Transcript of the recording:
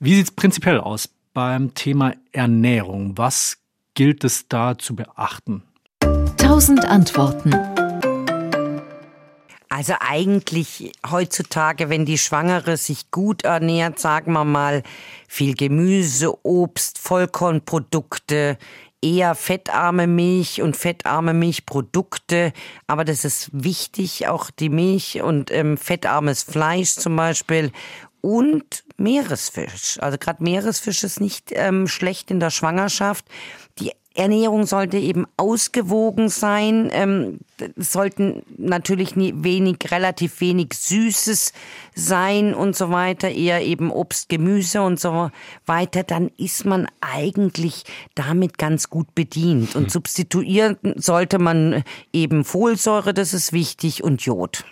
Wie sieht es prinzipiell aus beim Thema Ernährung? Was gilt es da zu beachten? Tausend Antworten. Also eigentlich heutzutage, wenn die Schwangere sich gut ernährt, sagen wir mal, viel Gemüse, Obst, Vollkornprodukte, eher fettarme Milch und fettarme Milchprodukte. Aber das ist wichtig, auch die Milch und ähm, fettarmes Fleisch zum Beispiel und Meeresfisch. Also gerade Meeresfisch ist nicht ähm, schlecht in der Schwangerschaft. Die Ernährung sollte eben ausgewogen sein. Ähm, sollten natürlich nie, wenig, relativ wenig Süßes sein und so weiter, eher eben Obst, Gemüse und so weiter. Dann ist man eigentlich damit ganz gut bedient. Und hm. substituieren sollte man eben Folsäure, das ist wichtig, und Jod.